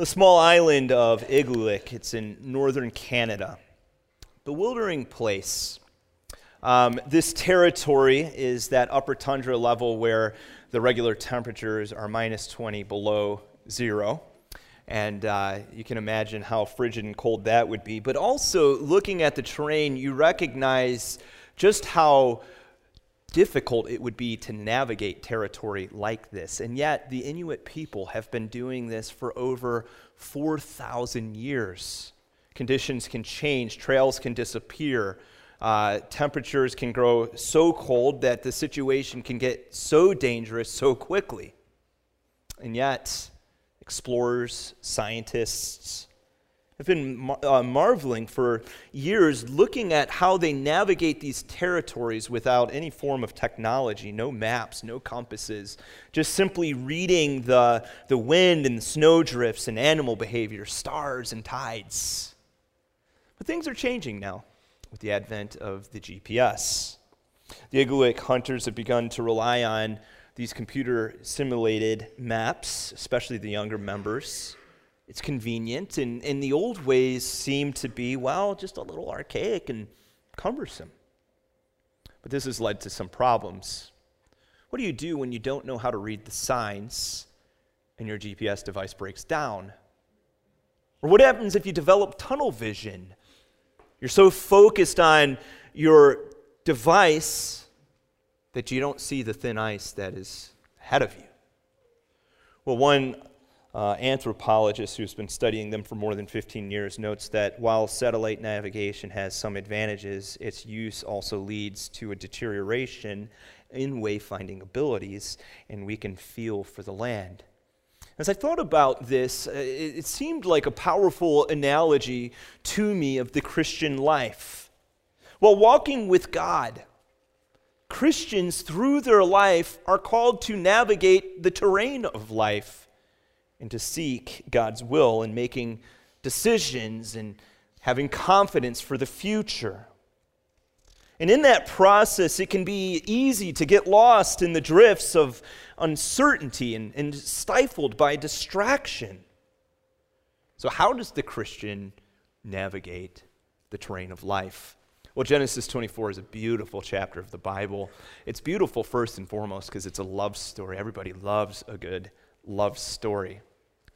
The small island of Igloolik, it's in northern Canada. Bewildering place. Um, this territory is that upper tundra level where the regular temperatures are minus 20 below zero. And uh, you can imagine how frigid and cold that would be. But also, looking at the terrain, you recognize just how difficult it would be to navigate territory like this. And yet, the Inuit people have been doing this for over 4,000 years. Conditions can change, trails can disappear, uh, temperatures can grow so cold that the situation can get so dangerous so quickly. And yet, explorers, scientists, have been uh, marveling for years looking at how they navigate these territories without any form of technology, no maps, no compasses, just simply reading the, the wind and the snowdrifts and animal behavior, stars and tides. But things are changing now with the advent of the GPS. The Igloolik hunters have begun to rely on these computer simulated maps, especially the younger members it's convenient, and, and the old ways seem to be, well, just a little archaic and cumbersome. But this has led to some problems. What do you do when you don't know how to read the signs and your GPS device breaks down? Or what happens if you develop tunnel vision? You're so focused on your device that you don't see the thin ice that is ahead of you. Well, one uh, anthropologist who's been studying them for more than 15 years notes that while satellite navigation has some advantages, its use also leads to a deterioration in wayfinding abilities, and we can feel for the land. As I thought about this, uh, it, it seemed like a powerful analogy to me of the Christian life. While walking with God, Christians through their life are called to navigate the terrain of life and to seek God's will in making decisions and having confidence for the future. And in that process, it can be easy to get lost in the drifts of uncertainty and, and stifled by distraction. So, how does the Christian navigate the terrain of life? Well, Genesis 24 is a beautiful chapter of the Bible. It's beautiful first and foremost because it's a love story. Everybody loves a good love story.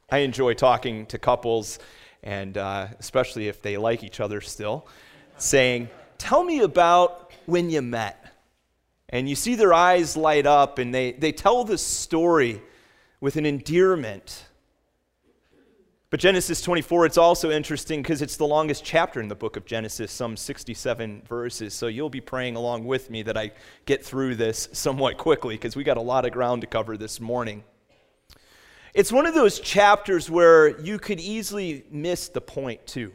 I enjoy talking to couples, and uh, especially if they like each other still, saying, Tell me about when you met. And you see their eyes light up, and they, they tell this story with an endearment. But Genesis 24, it's also interesting because it's the longest chapter in the book of Genesis, some 67 verses. So you'll be praying along with me that I get through this somewhat quickly because we got a lot of ground to cover this morning. It's one of those chapters where you could easily miss the point, too.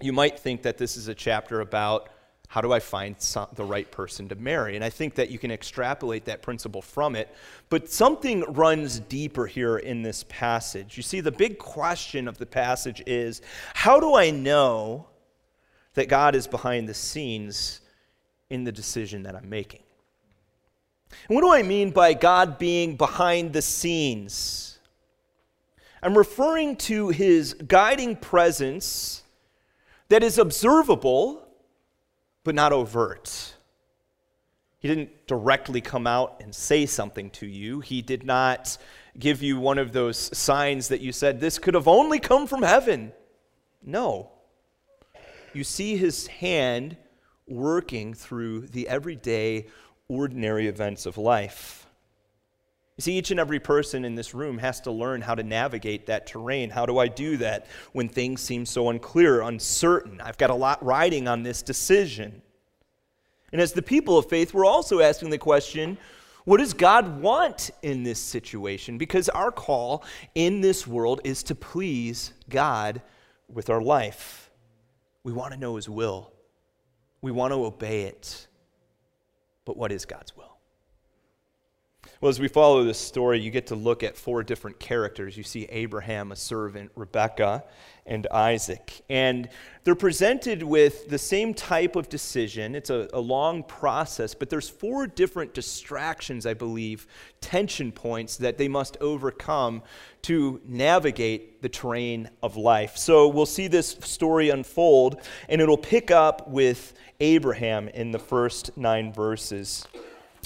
You might think that this is a chapter about how do I find the right person to marry? And I think that you can extrapolate that principle from it. But something runs deeper here in this passage. You see, the big question of the passage is how do I know that God is behind the scenes in the decision that I'm making? And what do I mean by God being behind the scenes? I'm referring to his guiding presence that is observable but not overt. He didn't directly come out and say something to you. He did not give you one of those signs that you said, This could have only come from heaven. No. You see his hand working through the everyday, ordinary events of life. You see, each and every person in this room has to learn how to navigate that terrain. How do I do that when things seem so unclear, uncertain? I've got a lot riding on this decision. And as the people of faith, we're also asking the question what does God want in this situation? Because our call in this world is to please God with our life. We want to know His will, we want to obey it. But what is God's will? Well, as we follow this story, you get to look at four different characters. You see Abraham, a servant, Rebekah, and Isaac. And they're presented with the same type of decision. It's a, a, long process, but there's four different distractions, I believe, tension points that they must overcome to navigate the terrain of life. So we'll see this story unfold, and it'll pick up with Abraham in the first nine verses.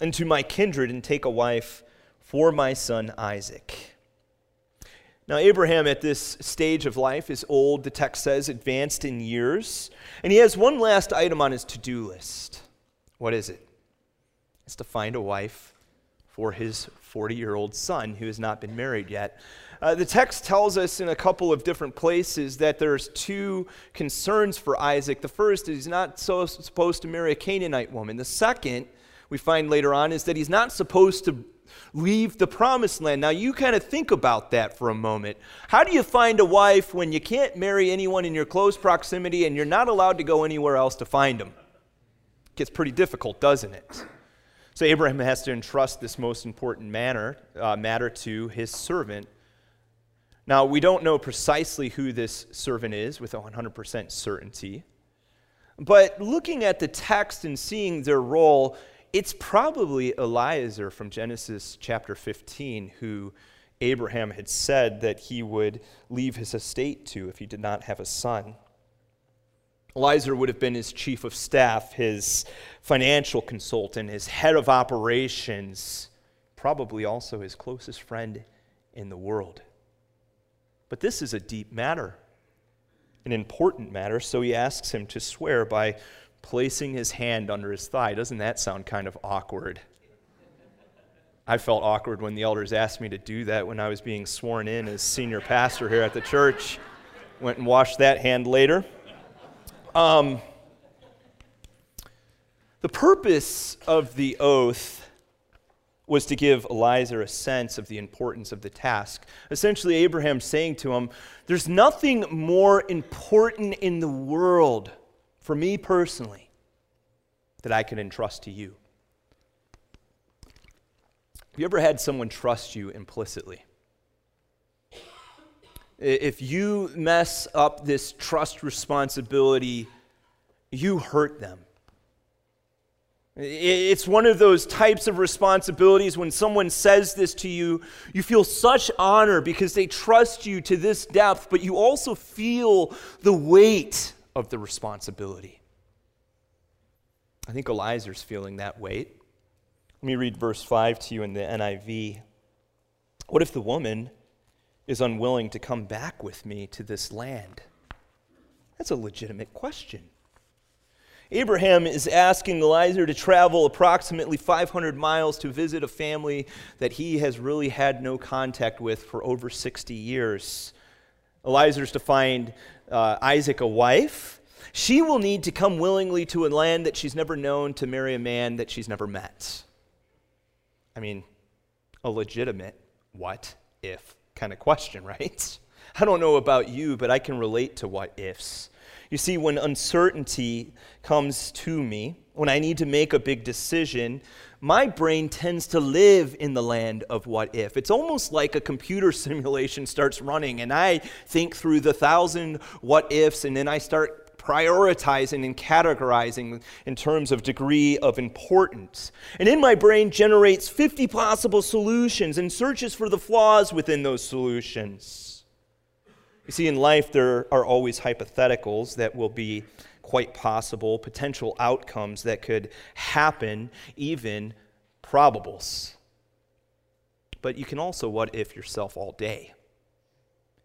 and to my kindred and take a wife for my son Isaac. Now, Abraham at this stage of life is old, the text says, advanced in years, and he has one last item on his to do list. What is it? It's to find a wife for his 40 year old son who has not been married yet. Uh, the text tells us in a couple of different places that there's two concerns for Isaac. The first is he's not so supposed to marry a Canaanite woman. The second we find later on is that he's not supposed to leave the promised land. Now, you kind of think about that for a moment. How do you find a wife when you can't marry anyone in your close proximity and you're not allowed to go anywhere else to find them? It gets pretty difficult, doesn't it? So, Abraham has to entrust this most important matter, uh, matter to his servant. Now, we don't know precisely who this servant is with 100% certainty. But looking at the text and seeing their role, it's probably Eliezer from Genesis chapter 15 who Abraham had said that he would leave his estate to if he did not have a son. Eliezer would have been his chief of staff, his financial consultant, his head of operations, probably also his closest friend in the world. But this is a deep matter, an important matter, so he asks him to swear by placing his hand under his thigh. Doesn't that sound kind of awkward? I felt awkward when the elders asked me to do that when I was being sworn in as senior pastor here at the church. Went and washed that hand later. Um, the purpose of the oath was to give Eliezer a sense of the importance of the task. Essentially, Abraham saying to him, There's nothing more important in the world for me personally, that I can entrust to you. Have you ever had someone trust you implicitly? If you mess up this trust responsibility, you hurt them. It's one of those types of responsibilities when someone says this to you, you feel such honor because they trust you to this depth, but you also feel the weight of the responsibility. I think Eliezer's feeling that weight. Let me read verse 5 to you in the NIV. What if the woman is unwilling to come back with me to this land? That's a legitimate question. Abraham is asking Eliezer to travel approximately 500 miles to visit a family that he has really had no contact with for over 60 years. Eliezer's to find uh, Isaac a wife, she will need to come willingly to a land that she's never known to marry a man that she's never met. I mean, a legitimate what if kind of question, right? I don't know about you, but I can relate to what ifs. You see, when uncertainty comes to me, when I need to make a big decision, my brain tends to live in the land of what if. It's almost like a computer simulation starts running, and I think through the thousand what ifs, and then I start prioritizing and categorizing in terms of degree of importance. And in my brain generates 50 possible solutions and searches for the flaws within those solutions. You see, in life, there are always hypotheticals that will be quite possible, potential outcomes that could happen, even probables. But you can also what if yourself all day.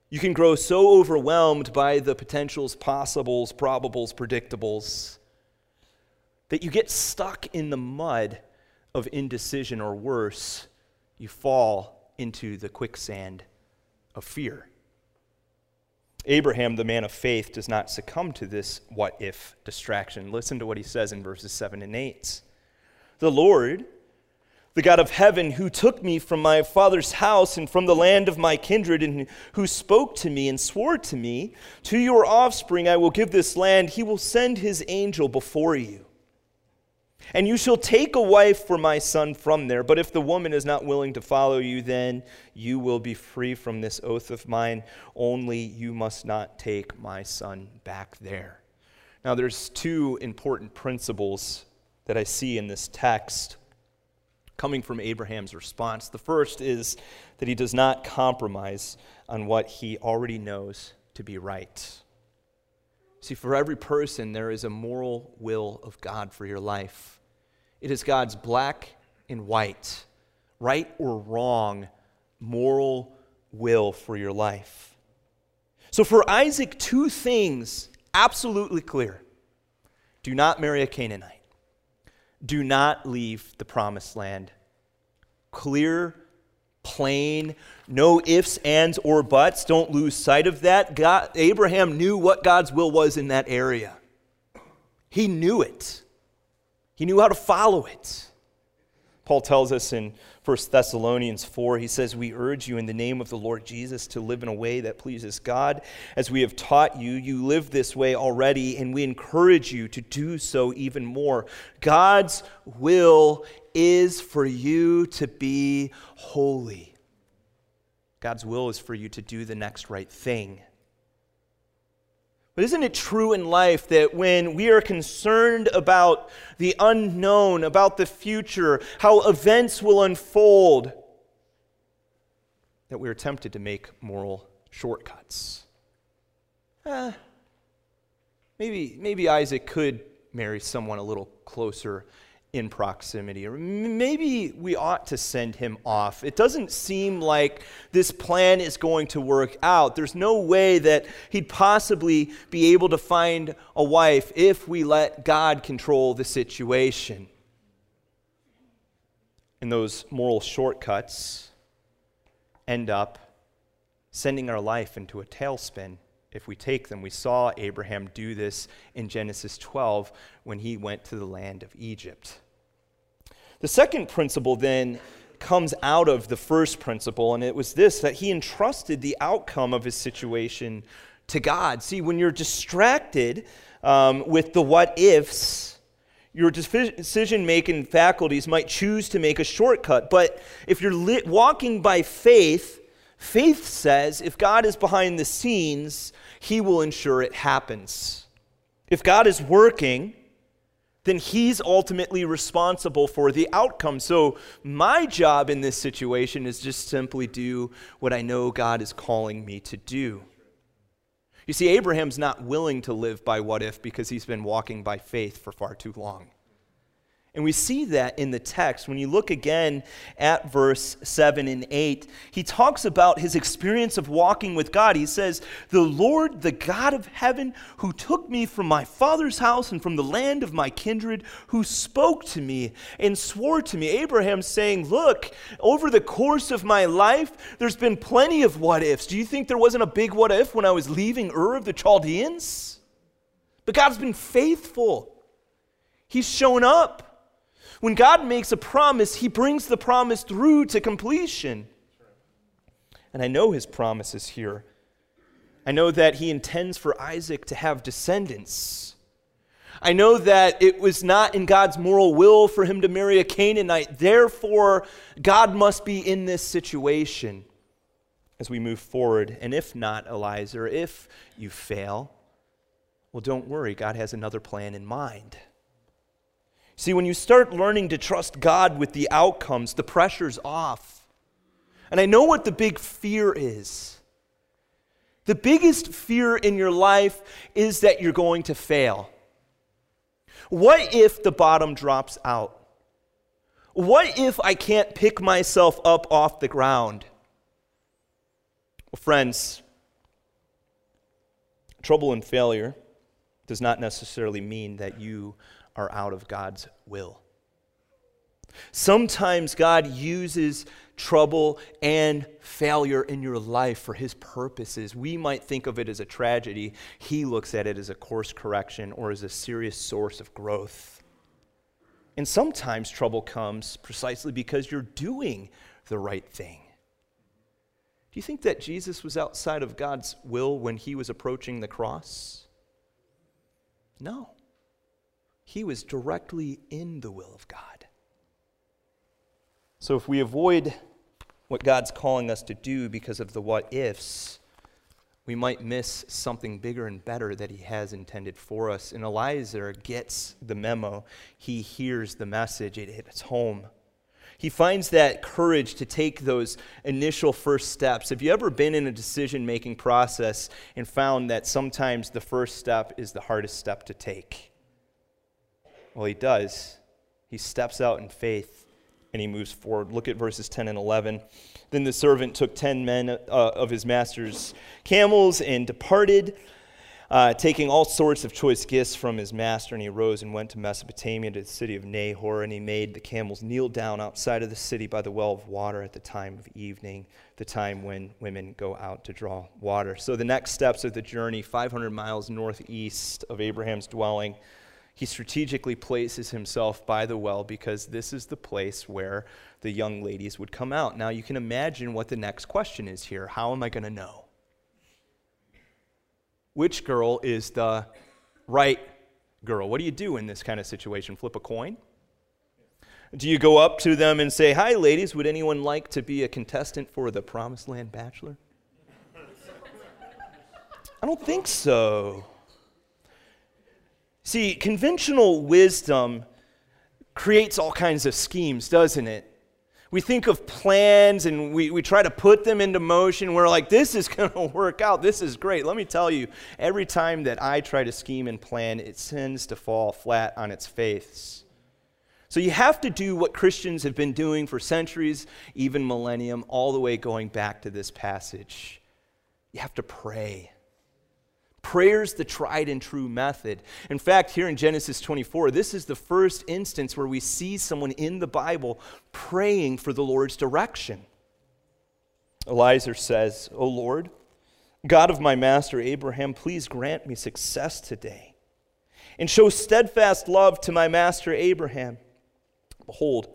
You can grow so overwhelmed by the potentials, possibles, probables, predictables that you get stuck in the mud of indecision or worse, you fall into the quicksand of fear. Abraham, the man of faith, does not succumb to this what if distraction. Listen to what he says in verses 7 and 8. The Lord, the God of heaven, who took me from my father's house and from the land of my kindred, and who spoke to me and swore to me, To your offspring I will give this land, he will send his angel before you and you shall take a wife for my son from there. But if the woman is not willing to follow you, then you will be free from this oath of mine. Only you must not take my son back there. Now, there's two important principles that I see in this text coming from Abraham's response. The first is that he does not compromise on what he already knows to be right. See, for every person, there is a moral will of God for your life. It is God's black and white, right or wrong, moral will for your life. So for Isaac, two things absolutely clear do not marry a Canaanite, do not leave the promised land. Clear plain, no ifs, ands, or buts. Don't lose sight of that. God, Abraham knew what God's will was in that area. He knew it. He knew how to follow it. Paul tells us in 1 Thessalonians 4, he says, We urge you in the name of the Lord Jesus to live in a way that pleases God. As we have taught you, you live this way already, and we encourage you to do so even more. God's will is for you to be holy. God's will is for you to do the next right thing. But isn't it true in life that when we are concerned about the unknown, about the future, how events will unfold, that we are tempted to make moral shortcuts? Eh, maybe, maybe Isaac could marry someone a little closer in proximity. Or maybe we ought to send him off. It doesn't seem like this plan is going to work out. There's no way that he'd possibly be able to find a wife if we let God control the situation. And those moral shortcuts end up sending our life into a tailspin if we take them. We saw Abraham do this in Genesis 12 when he went to the land of Egypt. The second principle then comes out of the first principle, and it was this that he entrusted the outcome of his situation to God. See, when you're distracted um, with the what ifs, your decision making faculties might choose to make a shortcut. But if you're li- walking by faith, faith says if God is behind the scenes, he will ensure it happens. If God is working, then he's ultimately responsible for the outcome. So, my job in this situation is just simply do what I know God is calling me to do. You see, Abraham's not willing to live by what if because he's been walking by faith for far too long. And we see that in the text. When you look again at verse 7 and 8, he talks about his experience of walking with God. He says, The Lord, the God of heaven, who took me from my father's house and from the land of my kindred, who spoke to me and swore to me. Abraham saying, Look, over the course of my life, there's been plenty of what ifs. Do you think there wasn't a big what if when I was leaving Ur of the Chaldeans? But God's been faithful, He's shown up. When God makes a promise, He brings the promise through to completion. And I know His promises here. I know that He intends for Isaac to have descendants. I know that it was not in God's moral will for him to marry a Canaanite. Therefore, God must be in this situation as we move forward. And if not, Eliezer, if you fail, well, don't worry. God has another plan in mind. See, when you start learning to trust God with the outcomes, the pressure's off. And I know what the big fear is. The biggest fear in your life is that you're going to fail. What if the bottom drops out? What if I can't pick myself up off the ground? Well, friends, trouble and failure does not necessarily mean that you are out of God's will. Sometimes God uses trouble, and failure in your life for His purposes. We might think of it as a tragedy. He looks at it as a course correction or as a serious source of growth. And sometimes trouble comes precisely because you're doing the right thing. Do you think that Jesus was outside of God's will when he was approaching the cross? No. He was directly in the will of God. So if we avoid what God's calling us to do because of the what ifs, we might miss something bigger and better that he has intended for us. And Eliezer gets the memo. He hears the message. It hits home. He finds that courage to take those initial first steps. Have you ever been in a decision making process and found that sometimes the first step is the hardest step to take? Well, he does. He steps out in faith and he moves forward. Look at verses 10 and 11. Then the servant took ten men uh, of his master's camels and departed uh, taking all sorts of choice gifts from his master, and he rose and went to Mesopotamia to the city of Nahor, and he made the camels kneel down outside of the city by the well of water at the time of evening, the time when women go out to draw water. So the next steps of the journey, 500 miles northeast of Abraham's dwelling, he strategically places himself by the well because this is the place where the young ladies would come out. Now you can imagine what the next question is here. How am I going to know? which girl is the right girl. What do you do in this kind of situation? Flip a coin? Do you go up to them and say, Hi, ladies, would anyone like to be a contestant for the Promised Land Bachelor? I don't think so. See, conventional wisdom creates all kinds of schemes, doesn't it? we think of plans and we, we try to put them into motion. We're like, this is going to work out. This is great. Let me tell you, every time that I try to scheme and plan, it tends to fall flat on its face. So you have to do what Christians have been doing for centuries, even millennium, all the way going back to this passage. You have to pray. Prayer's the tried and true method. In fact, here in Genesis 24, this is the first instance where we see someone in the Bible praying for the Lord's direction. Eliezer says, O Lord, God of my master Abraham, please grant me success today and show steadfast love to my master Abraham. Behold,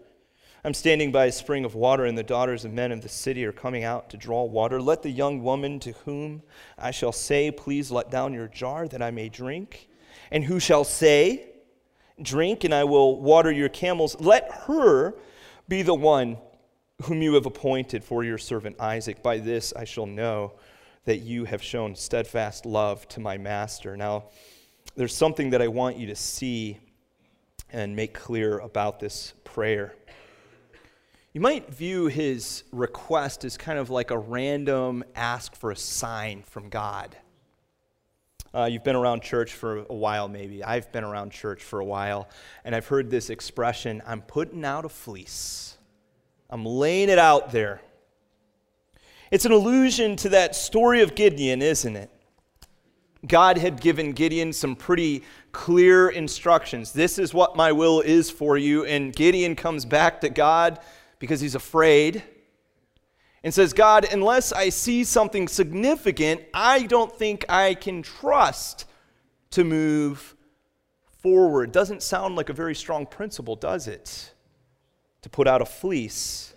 I'm standing by a spring of water, and the daughters of men of the city are coming out to draw water. Let the young woman to whom I shall say, Please let down your jar that I may drink, and who shall say, Drink, and I will water your camels, let her be the one whom you have appointed for your servant Isaac. By this I shall know that you have shown steadfast love to my master. Now, there's something that I want you to see and make clear about this prayer. You might view his request as kind of like a random ask for a sign from God. Uh, you've been around church for a while, maybe. I've been around church for a while, and I've heard this expression I'm putting out a fleece. I'm laying it out there. It's an allusion to that story of Gideon, isn't it? God had given Gideon some pretty clear instructions. This is what my will is for you. And Gideon comes back to God because he's afraid and says, God, unless I see something significant, I don't think I can trust to move forward. Doesn't sound like a very strong principle, does it? To put out a fleece,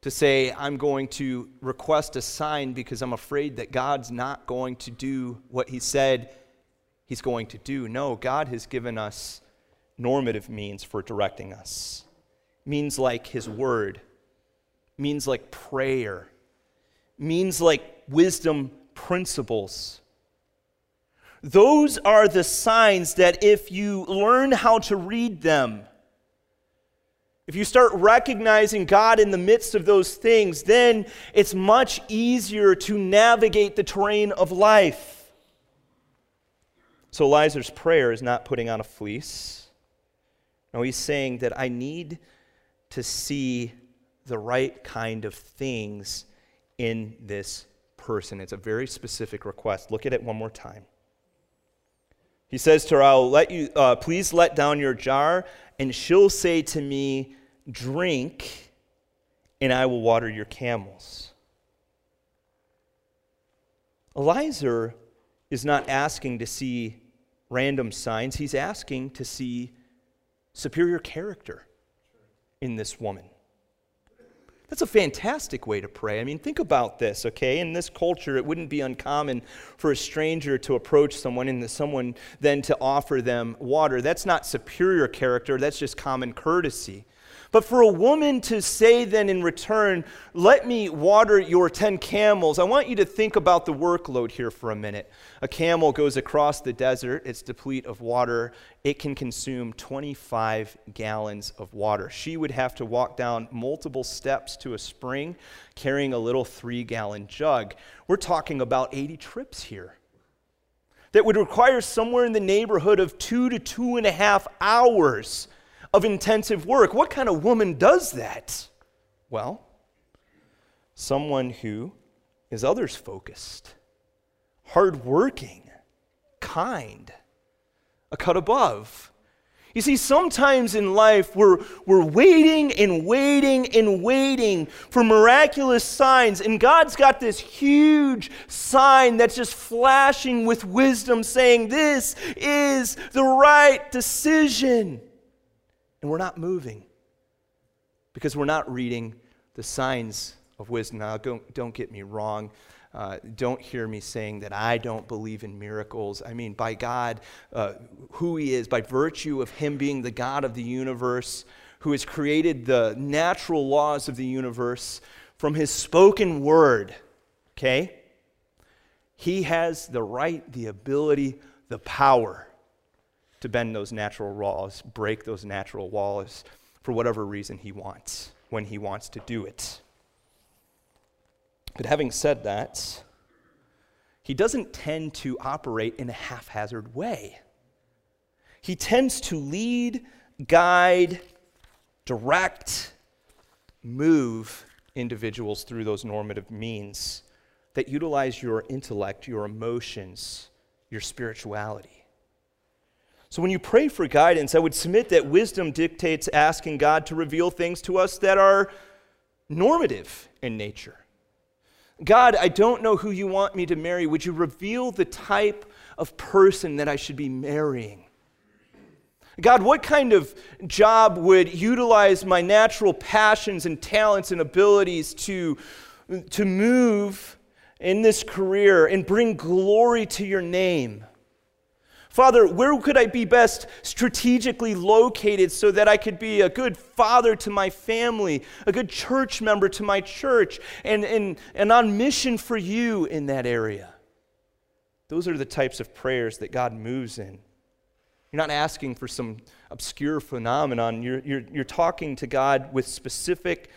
to say, I'm going to request a sign because I'm afraid that God's not going to do what He said He's going to do. No, God has given us normative means for directing us means like his word, means like prayer, means like wisdom principles. Those are the signs that if you learn how to read them, if you start recognizing God in the midst of those things, then it's much easier to navigate the terrain of life. So Eliezer's prayer is not putting on a fleece. No, he's saying that I need to see the right kind of things in this person. It's a very specific request. Look at it one more time. He says to her, I'll let you, uh, please let down your jar, and she'll say to me, Drink, and I will water your camels. Eliezer is not asking to see random signs, he's asking to see superior character in this woman. That's a fantastic way to pray. I mean, think about this, okay? In this culture, it wouldn't be uncommon for a stranger to approach someone and someone then to offer them water. That's not superior character, that's just common courtesy. But for a woman to say then in return, let me water your 10 camels, I want you to think about the workload here for a minute. A camel goes across the desert, it's depleted of water. It can consume 25 gallons of water. She would have to walk down multiple steps to a spring carrying a little three gallon jug. We're talking about 80 trips here that would require somewhere in the neighborhood of two to two and a half hours of intensive work. What kind of woman does that? Well, someone who is others focused, hardworking, kind, a cut above. You see, sometimes in life we're, we're waiting and waiting and waiting for miraculous signs, and God's got this huge sign that's just flashing with wisdom saying, This is the right decision and we're not moving because we're not reading the signs of wisdom. Now, don't, don't get me wrong. Uh, don't hear me saying that I don't believe in miracles. I mean, by God, uh, who He is, by virtue of Him being the God of the universe, who has created the natural laws of the universe from His spoken word, okay? He has the right, the ability, the power to bend those natural laws, break those natural walls for whatever reason he wants, when he wants to do it. But having said that, he doesn't tend to operate in a haphazard way. He tends to lead, guide, direct, move individuals through those normative means that utilize your intellect, your emotions, your spirituality. So when you pray for guidance, I would submit that wisdom dictates asking God to reveal things to us that are normative in nature. God, I don't know who you want me to marry. Would you reveal the type of person that I should be marrying? God, what kind of job would utilize my natural passions and talents and abilities to, to move in this career and bring glory to your name? Father, where could I be best strategically located so that I could be a good father to my family, a good church member to my church, and, and, and on mission for you in that area? Those are the types of prayers that God moves in. You're not asking for some obscure phenomenon. You're, you're, you're talking to God with specific,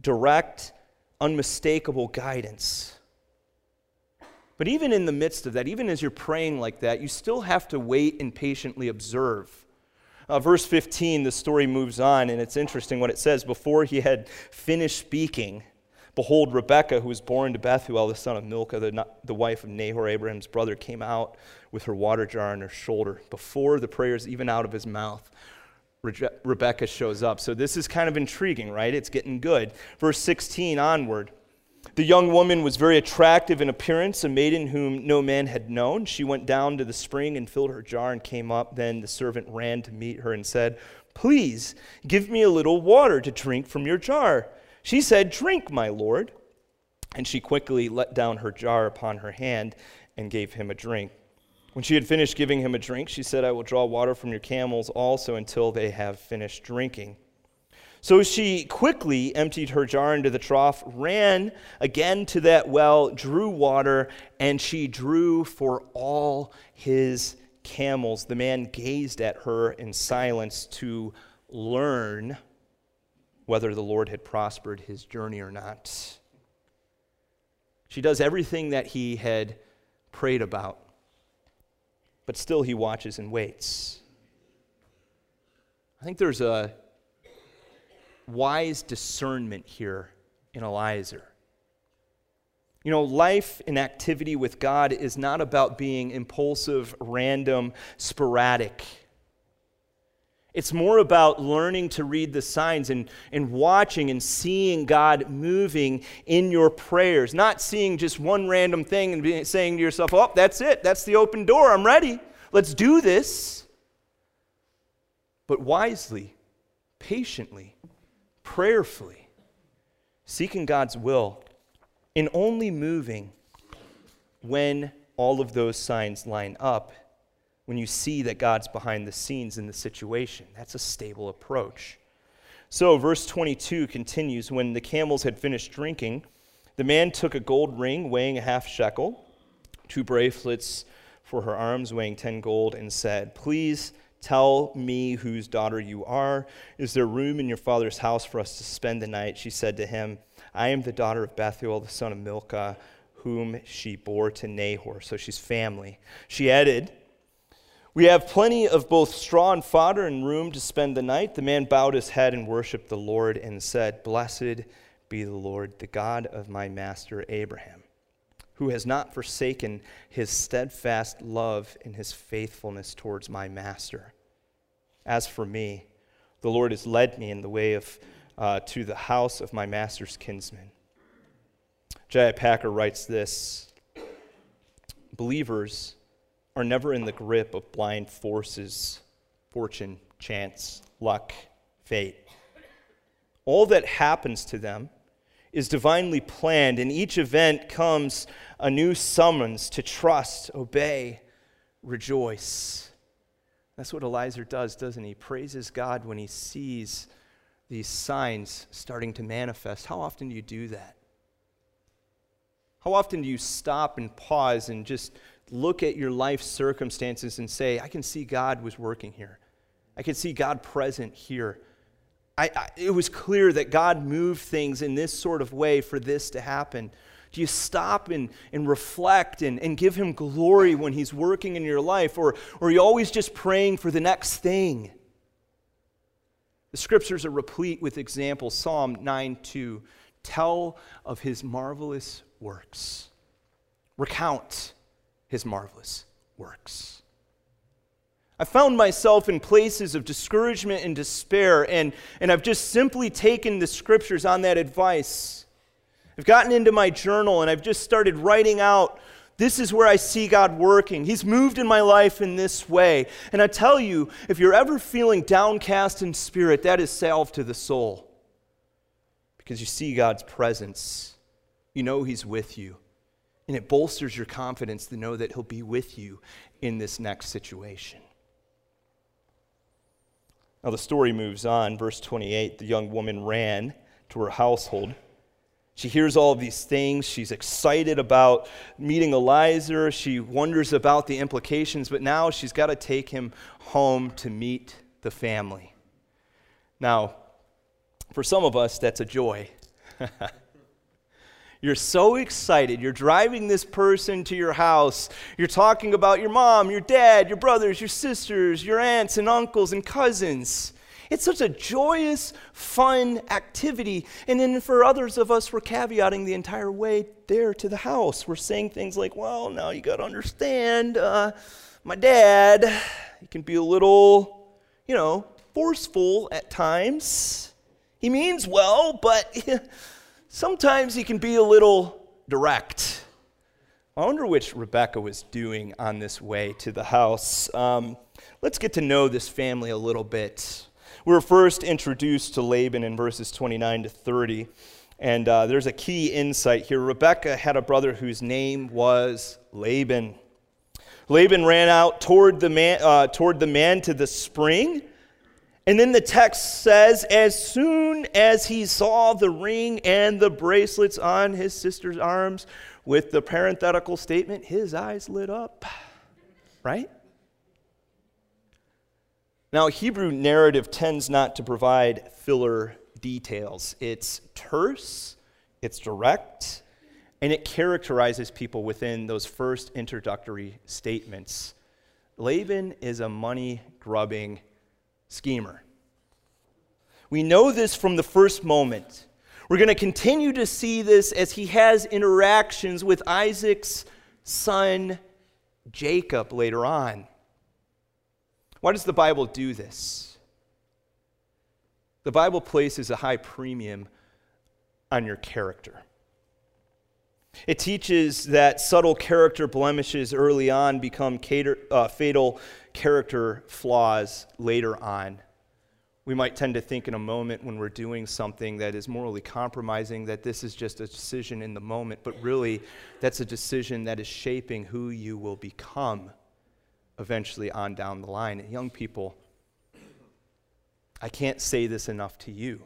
direct, unmistakable guidance. But even in the midst of that, even as you're praying like that, you still have to wait and patiently observe. Uh, verse 15, the story moves on, and it's interesting what it says. Before he had finished speaking, behold, Rebekah, who was born to Bethuel, the son of Milcah, the, the wife of Nahor, Abraham's brother, came out with her water jar on her shoulder. Before the prayers even out of his mouth, Re- Rebekah shows up. So this is kind of intriguing, right? It's getting good. Verse 16 onward. The young woman was very attractive in appearance, a maiden whom no man had known. She went down to the spring and filled her jar and came up. Then the servant ran to meet her and said, Please give me a little water to drink from your jar. She said, Drink, my lord. And she quickly let down her jar upon her hand and gave him a drink. When she had finished giving him a drink, she said, I will draw water from your camels also until they have finished drinking. So she quickly emptied her jar into the trough, ran again to that well, drew water, and she drew for all his camels. The man gazed at her in silence to learn whether the Lord had prospered his journey or not. She does everything that he had prayed about, but still he watches and waits. I think there's a wise discernment here in Eliezer. You know, life and activity with God is not about being impulsive, random, sporadic. It's more about learning to read the signs and, and watching and seeing God moving in your prayers, not seeing just one random thing and being, saying to yourself, oh, that's it. That's the open door. I'm ready. Let's do this. But wisely, patiently, prayerfully, seeking God's will, and only moving when all of those signs line up when you see that God's behind the scenes in the situation. That's a stable approach. So, verse 22 continues When the camels had finished drinking, the man took a gold ring weighing a half shekel, two bracelets for her arms weighing 10 gold, and said, Please tell me whose daughter you are. Is there room in your father's house for us to spend the night? She said to him, I am the daughter of Bethuel, the son of Milcah, whom she bore to Nahor. So she's family. She added, we have plenty of both straw and fodder and room to spend the night. The man bowed his head and worshiped the Lord and said, Blessed be the Lord, the God of my master Abraham, who has not forsaken his steadfast love and his faithfulness towards my master. As for me, the Lord has led me in the way of uh, to the house of my master's kinsman. J.I. Packer writes this Believers are never in the grip of blind forces, fortune, chance, luck, fate. All that happens to them is divinely planned. and each event comes a new summons to trust, obey, rejoice. That's what Eliezer does, doesn't he? Praises God when he sees these signs starting to manifest. How often do you do that? How often do you stop and pause and just look at your life circumstances and say, I can see God was working here. I can see God present here. I, I, it was clear that God moved things in this sort of way for this to happen. Do you stop and, and reflect and, and give Him glory when He's working in your life? Or, or are you always just praying for the next thing? The scriptures are replete with examples. Psalm 9 2 tell of His marvelous works, recount his marvelous works. I found myself in places of discouragement and despair, and, and I've just simply taken the scriptures on that advice. I've gotten into my journal and I've just started writing out this is where I see God working. He's moved in my life in this way. And I tell you, if you're ever feeling downcast in spirit, that is salve to the soul. Because you see God's presence, you know He's with you. And it bolsters your confidence to know that He'll be with you in this next situation. Now, the story moves on. Verse 28 the young woman ran to her household. She hears all of these things. She's excited about meeting Eliezer. She wonders about the implications, but now she's got to take him home to meet the family. Now, for some of us, that's a joy. You're so excited. You're driving this person to your house. You're talking about your mom, your dad, your brothers, your sisters, your aunts and uncles and cousins. It's such a joyous, fun activity. And then for others of us, we're caveating the entire way there to the house. We're saying things like, well, now you got to understand, uh, my dad, he can be a little, you know, forceful at times. He means well, but sometimes he can be a little direct. I wonder which Rebekah was doing on this way to the house. Um, let's get to know this family a little bit. We were first introduced to Laban in verses 29 to 30, and uh, there's a key insight here. Rebekah had a brother whose name was Laban. Laban ran out toward the man, uh, toward the man to the spring and then the text says, as soon as he saw the ring and the bracelets on his sister's arms, with the parenthetical statement, his eyes lit up. Right? Now, Hebrew narrative tends not to provide filler details. It's terse, it's direct, and it characterizes people within those first introductory statements. Laban is a money grubbing schemer. We know this from the first moment. We're going to continue to see this as he has interactions with Isaac's son, Jacob, later on. Why does the Bible do this? The Bible places a high premium on your character. It teaches that subtle character blemishes early on become cater, uh, fatal character flaws later on. We might tend to think in a moment when we're doing something that is morally compromising that this is just a decision in the moment, but really, that's a decision that is shaping who you will become eventually on down the line. And young people, I can't say this enough to you.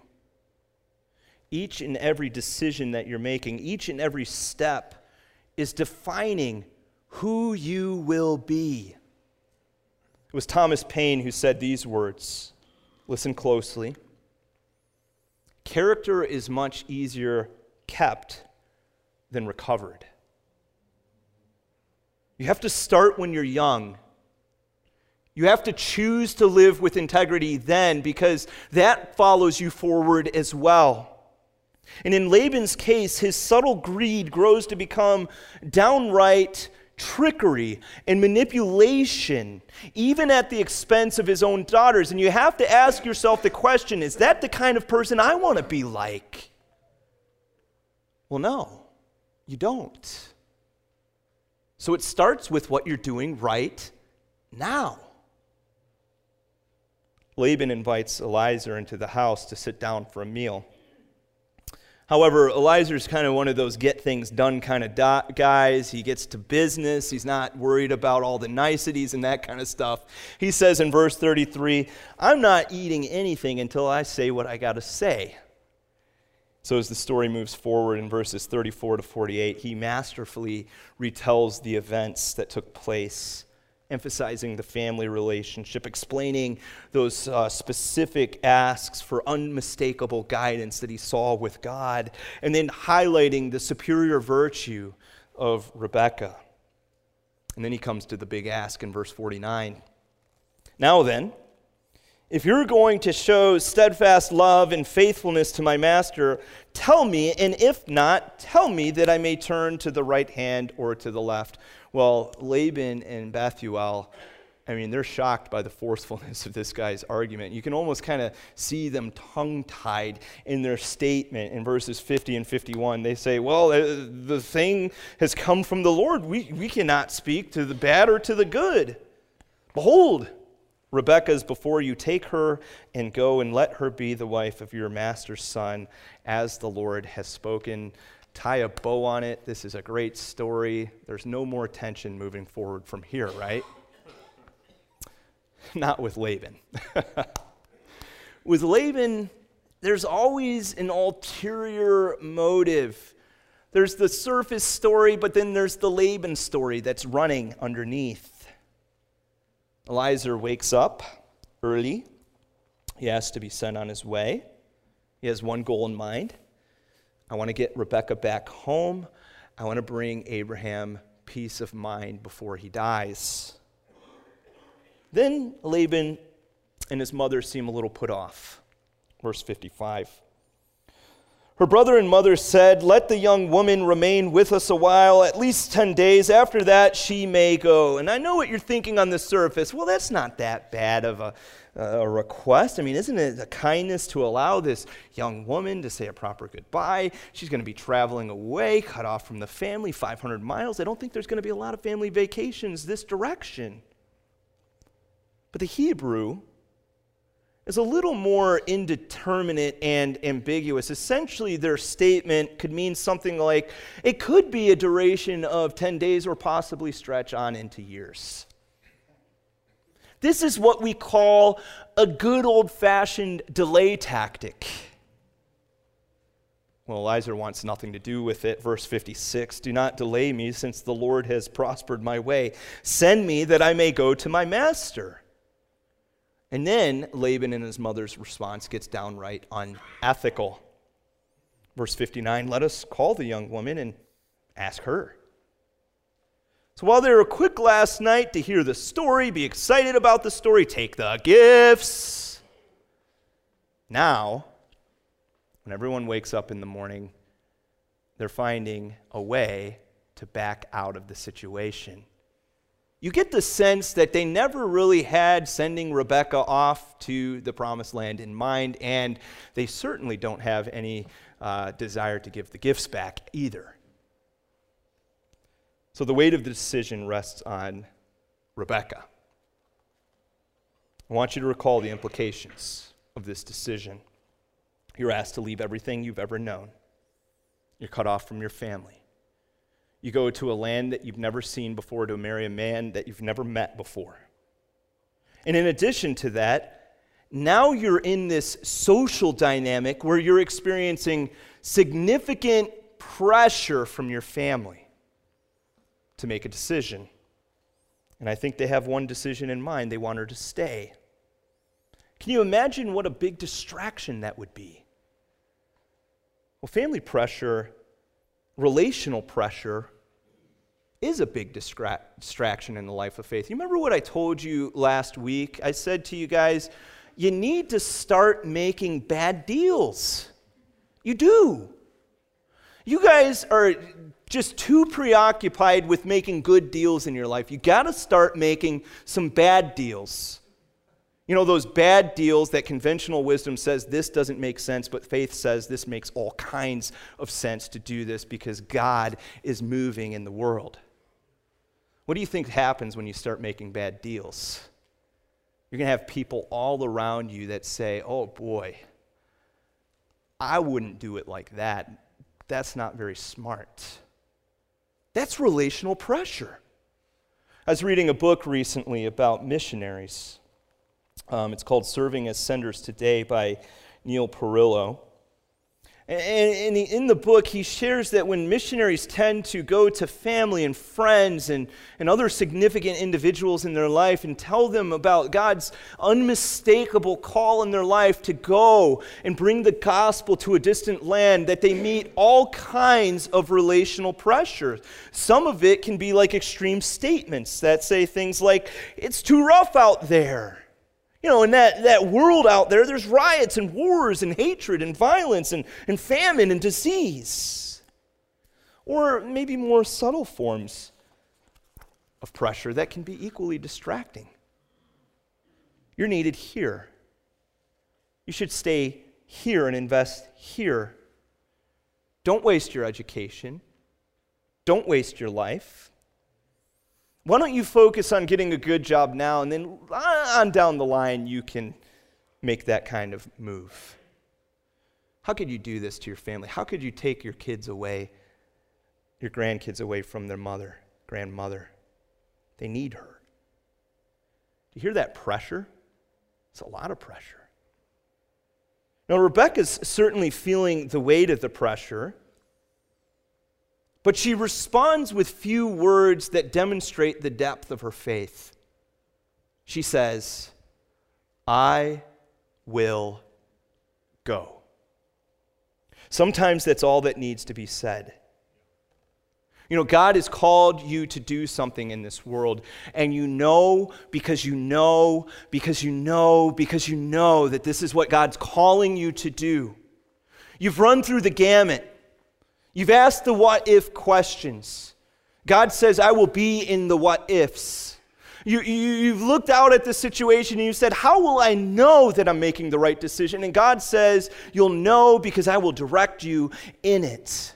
Each and every decision that you're making, each and every step is defining who you will be. It was Thomas Paine who said these words. Listen closely. Character is much easier kept than recovered. You have to start when you're young. You have to choose to live with integrity then because that follows you forward as well. And in Laban's case, his subtle greed grows to become downright trickery and manipulation, even at the expense of his own daughters. And you have to ask yourself the question is that the kind of person I want to be like? Well, no, you don't. So it starts with what you're doing right now. Laban invites Eliezer into the house to sit down for a meal. However, Eliezer's kind of one of those get things done kind of do- guys. He gets to business. He's not worried about all the niceties and that kind of stuff. He says in verse 33, I'm not eating anything until I say what I got to say. So, as the story moves forward in verses 34 to 48, he masterfully retells the events that took place emphasizing the family relationship, explaining those uh, specific asks for unmistakable guidance that he saw with God, and then highlighting the superior virtue of Rebekah. And then he comes to the big ask in verse 49. Now then, if you're going to show steadfast love and faithfulness to my master, tell me, and if not, tell me that I may turn to the right hand or to the left. Well, Laban and Bethuel, I mean, they're shocked by the forcefulness of this guy's argument. You can almost kind of see them tongue tied in their statement in verses 50 and 51. They say, Well, uh, the thing has come from the Lord. We, we cannot speak to the bad or to the good. Behold, Rebekah is before you. Take her and go and let her be the wife of your master's son, as the Lord has spoken tie a bow on it. This is a great story. There's no more tension moving forward from here, right? Not with Laban. with Laban, there's always an ulterior motive. There's the surface story, but then there's the Laban story that's running underneath. Eliezer wakes up early. He has to be sent on his way. He has one goal in mind I want to get Rebekah back home. I want to bring Abraham peace of mind before he dies. Then Laban and his mother seem a little put off. Verse 55. Her brother and mother said, Let the young woman remain with us a while, at least 10 days. After that, she may go. And I know what you're thinking on the surface. Well, that's not that bad of a uh, a request. I mean, isn't it a kindness to allow this young woman to say a proper goodbye? She's going to be traveling away, cut off from the family, 500 miles. I don't think there's going to be a lot of family vacations this direction. But the Hebrew is a little more indeterminate and ambiguous. Essentially, their statement could mean something like it could be a duration of 10 days or possibly stretch on into years. This is what we call a good old fashioned delay tactic. Well, Eliezer wants nothing to do with it. Verse 56 Do not delay me, since the Lord has prospered my way. Send me that I may go to my master. And then Laban and his mother's response gets downright unethical. Verse 59 Let us call the young woman and ask her. So while they were quick last night to hear the story, be excited about the story, take the gifts, now, when everyone wakes up in the morning, they're finding a way to back out of the situation. You get the sense that they never really had sending Rebekah off to the promised land in mind, and they certainly don't have any uh, desire to give the gifts back either. So the weight of the decision rests on Rebekah. I want you to recall the implications of this decision. You're asked to leave everything you've ever known. You're cut off from your family. You go to a land that you've never seen before to marry a man that you've never met before. And in addition to that, now you're in this social dynamic where you're experiencing significant pressure from your family to make a decision. And I think they have one decision in mind they want her to stay. Can you imagine what a big distraction that would be? Well, family pressure, relational pressure, is a big distra- distraction in the life of faith. You remember what I told you last week? I said to you guys, you need to start making bad deals. You do. You guys are just too preoccupied with making good deals in your life. You got to start making some bad deals. You know, those bad deals that conventional wisdom says this doesn't make sense, but faith says this makes all kinds of sense to do this because God is moving in the world. What do you think happens when you start making bad deals? You're going to have people all around you that say, oh boy, I wouldn't do it like that. That's not very smart. That's relational pressure. I was reading a book recently about missionaries. Um, it's called Serving as Senders Today by Neal Pirolo. And in the book, he shares that when missionaries tend to go to family and friends and, and other significant individuals in their life and tell them about God's unmistakable call in their life to go and bring the gospel to a distant land, that they meet all kinds of relational pressure. Some of it can be like extreme statements that say things like, It's too rough out there. You know, in that, that world out there, there's riots and wars and hatred and violence and, and famine and disease. Or maybe more subtle forms of pressure that can be equally distracting. You're needed here. You should stay here and invest here. Don't waste your education. Don't waste your life. Why don't you focus on getting a good job now, and then on down the line, you can make that kind of move? How could you do this to your family? How could you take your kids away, your grandkids away from their mother, grandmother? They need her. Do you hear that pressure? It's a lot of pressure. Now, Rebekah's certainly feeling the weight of the pressure. But she responds with few words that demonstrate the depth of her faith. She says, I will go. Sometimes that's all that needs to be said. You know, God has called you to do something in this world, and you know because you know, because you know, because you know that this is what God's calling you to do. You've run through the gamut. You've asked the what if questions. God says, I will be in the what ifs. You, you, have looked out at the situation and you said, How will I know that I'm making the right decision? And God says, You'll know because I will direct you in it.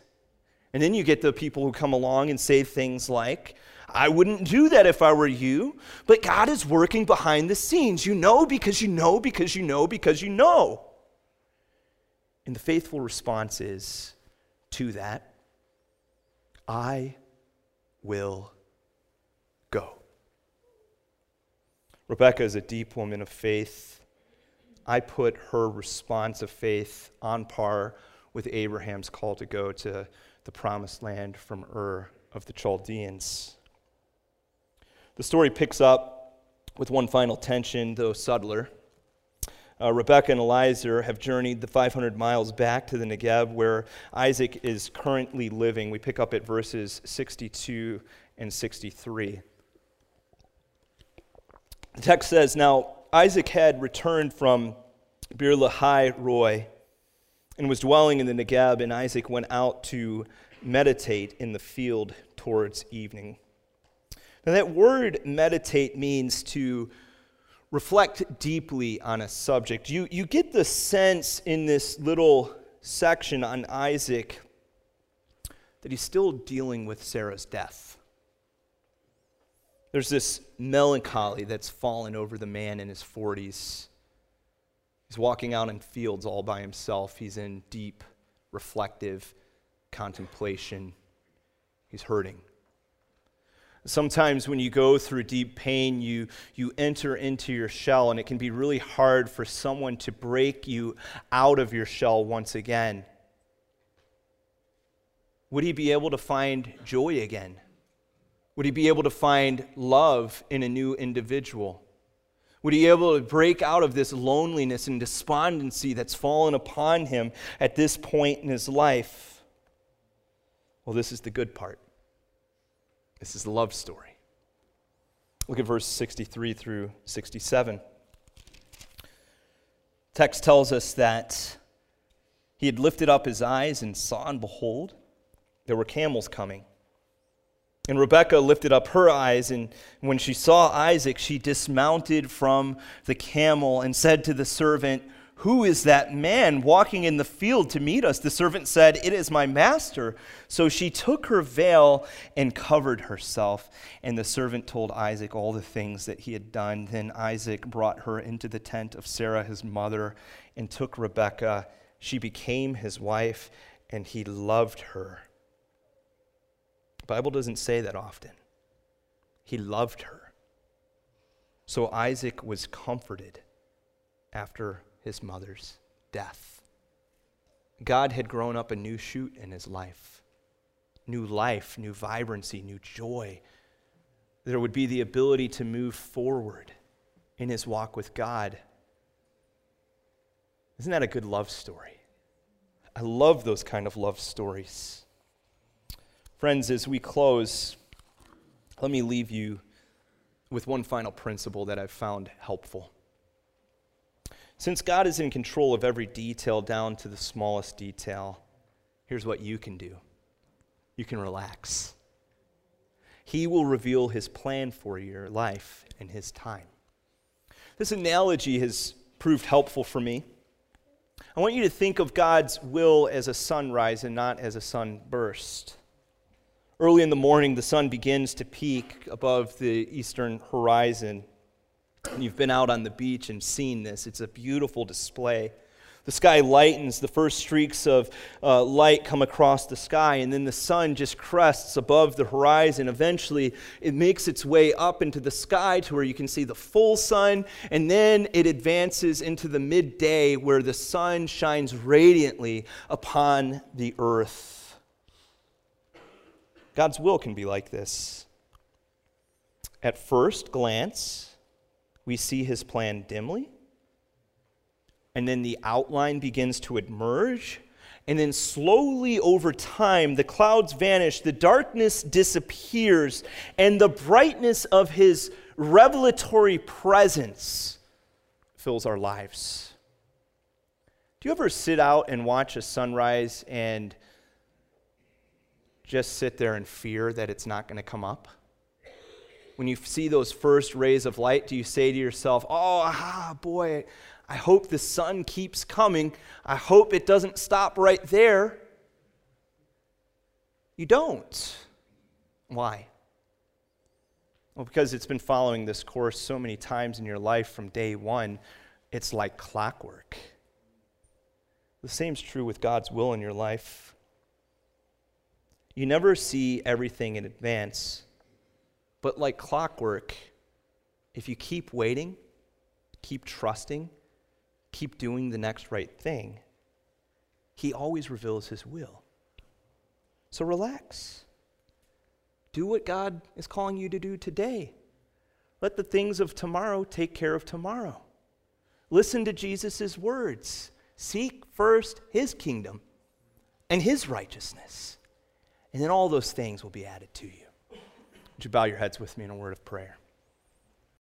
And then you get the people who come along and say things like, I wouldn't do that if I were you, but God is working behind the scenes. You know because you know because you know because you know. And the faithful response is, to that, I will go. Rebekah is a deep woman of faith. I put her response of faith on par with Abraham's call to go to the promised land from Ur of the Chaldeans. The story picks up with one final tension, though subtler. Uh, Rebekah and Eliezer have journeyed the 500 miles back to the Negev where Isaac is currently living. We pick up at verses 62 and 63. The text says Now Isaac had returned from Beer Lahai Roi and was dwelling in the Negev, and Isaac went out to meditate in the field towards evening. Now, that word meditate means to reflect deeply on a subject. You, you get the sense in this little section on Isaac that he's still dealing with Sarah's death. There's this melancholy that's fallen over the man in his 40s. He's walking out in fields all by himself. He's in deep, reflective contemplation. He's hurting. Sometimes when you go through deep pain, you, you enter into your shell, and it can be really hard for someone to break you out of your shell once again. Would he be able to find joy again? Would he be able to find love in a new individual? Would he be able to break out of this loneliness and despondency that's fallen upon him at this point in his life? Well, this is the good part. This is the love story. Look at verse 63 through 67. Text tells us that he had lifted up his eyes and saw, and behold, there were camels coming. And Rebekah lifted up her eyes, and when she saw Isaac, she dismounted from the camel and said to the servant, who is that man walking in the field to meet us? The servant said, It is my master. So she took her veil and covered herself. And the servant told Isaac all the things that he had done. Then Isaac brought her into the tent of Sarah, his mother, and took Rebekah. She became his wife, and he loved her. The Bible doesn't say that often. He loved her. So Isaac was comforted after his mother's death. God had grown up a new shoot in his life new life, new vibrancy, new joy. There would be the ability to move forward in his walk with God. Isn't that a good love story? I love those kind of love stories. Friends, as we close, let me leave you with one final principle that I've found helpful. Since God is in control of every detail down to the smallest detail, here's what you can do you can relax. He will reveal his plan for your life in his time. This analogy has proved helpful for me. I want you to think of God's will as a sunrise and not as a sunburst. Early in the morning, the sun begins to peak above the eastern horizon. You've been out on the beach and seen this. It's a beautiful display. The sky lightens, the first streaks of uh, light come across the sky, and then the sun just crests above the horizon. Eventually, it makes its way up into the sky to where you can see the full sun, and then it advances into the midday where the sun shines radiantly upon the earth. God's will can be like this. At first glance, we see his plan dimly, and then the outline begins to emerge. And then slowly over time, the clouds vanish, the darkness disappears, and the brightness of his revelatory presence fills our lives. Do you ever sit out and watch a sunrise and just sit there in fear that it's not going to come up? When you see those first rays of light, do you say to yourself, oh, ah, boy, I hope the sun keeps coming. I hope it doesn't stop right there. You don't. Why? Well, because it's been following this course so many times in your life from day one, it's like clockwork. The same is true with God's will in your life. You never see everything in advance but like clockwork, if you keep waiting, keep trusting, keep doing the next right thing, He always reveals His will. So relax. Do what God is calling you to do today. Let the things of tomorrow take care of tomorrow. Listen to Jesus' words. Seek first his kingdom and his righteousness, and then all those things will be added to you. Would you bow your heads with me in a word of prayer?